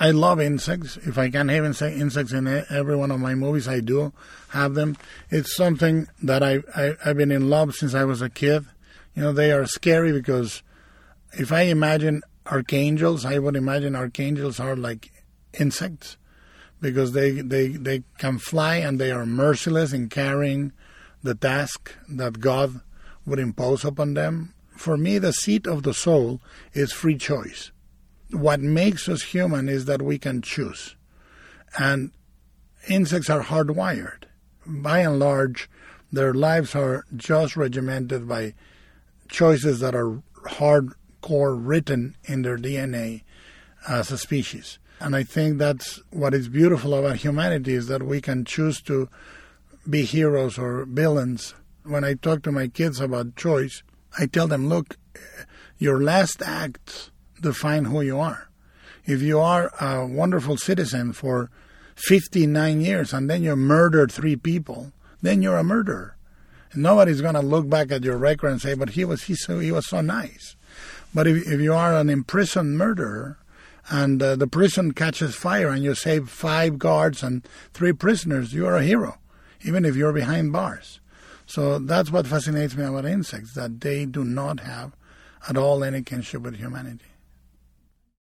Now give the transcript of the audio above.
I love insects. If I can have insects in every one of my movies, I do have them. It's something that I, I I've been in love since I was a kid. You know, they are scary because if I imagine archangels, I would imagine archangels are like insects because they, they, they can fly and they are merciless in carrying the task that God would impose upon them. For me, the seat of the soul is free choice. What makes us human is that we can choose. And insects are hardwired. By and large, their lives are just regimented by choices that are hardcore written in their DNA as a species. And I think that's what is beautiful about humanity is that we can choose to be heroes or villains. When I talk to my kids about choice, I tell them, look, your last acts define who you are. If you are a wonderful citizen for 59 years and then you murdered three people, then you're a murderer. Nobody's going to look back at your record and say, but he was, he, so, he was so nice. But if, if you are an imprisoned murderer, and uh, the prison catches fire and you save five guards and three prisoners, you are a hero, even if you're behind bars. So that's what fascinates me about insects, that they do not have at all any kinship with humanity.